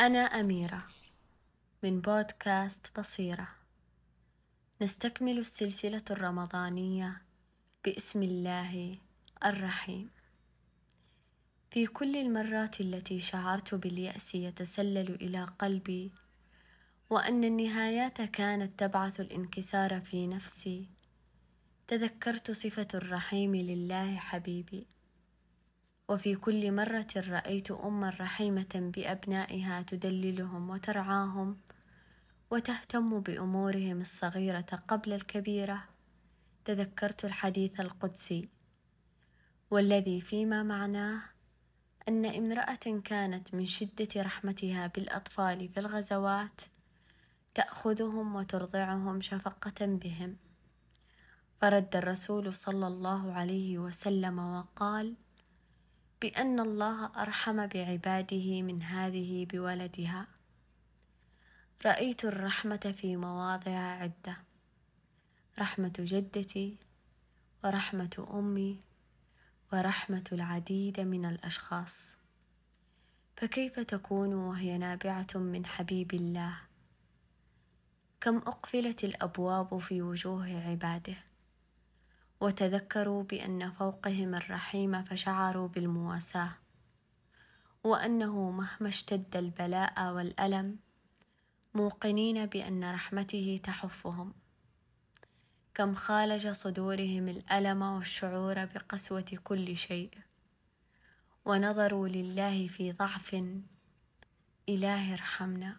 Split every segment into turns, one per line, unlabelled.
أنا أميرة من بودكاست بصيرة. نستكمل السلسلة الرمضانية باسم الله الرحيم. في كل المرات التي شعرت باليأس يتسلل إلى قلبي وأن النهايات كانت تبعث الانكسار في نفسي تذكرت صفة الرحيم لله حبيبي. وفي كل مرة رأيت أما رحيمة بأبنائها تدللهم وترعاهم وتهتم بأمورهم الصغيرة قبل الكبيرة تذكرت الحديث القدسي. والذي فيما معناه أن امرأة كانت من شدة رحمتها بالأطفال في الغزوات تأخذهم وترضعهم شفقة بهم. فرد الرسول صلى الله عليه وسلم وقال بأن الله أرحم بعباده من هذه بولدها. رأيت الرحمة في مواضع عدة. رحمة جدتي ورحمة أمي ورحمة العديد من الأشخاص. فكيف تكون وهي نابعة من حبيب الله؟ كم أقفلت الأبواب في وجوه عباده؟ وتذكروا بأن فوقهم الرحيم فشعروا بالمواساة وأنه مهما اشتد البلاء والألم موقنين بأن رحمته تحفهم. كم خالج صدورهم الألم والشعور بقسوة كل شيء ونظروا لله في ضعف إله ارحمنا.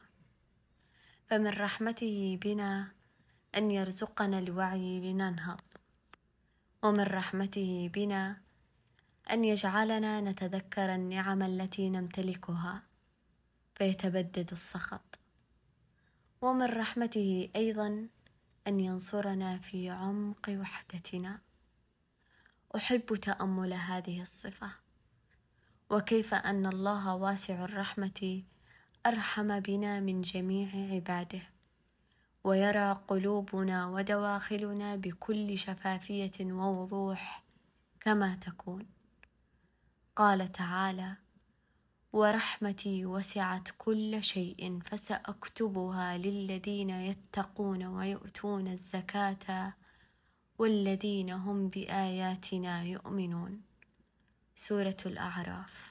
فمن رحمته بنا أن يرزقنا الوعي لننهض. ومن رحمته بنا أن يجعلنا نتذكر النعم التي نمتلكها فيتبدد السخط. ومن رحمته أيضا أن ينصرنا في عمق وحدتنا. أحب تأمل هذه الصفة. وكيف أن الله واسع الرحمة أرحم بنا من جميع عباده. ويرى قلوبنا ودواخلنا بكل شفافية ووضوح كما تكون. قال تعالى ورحمتي وسعت كل شيء فسأكتبها للذين يتقون ويؤتون الزكاة والذين هم بآياتنا يؤمنون. سورة الأعراف.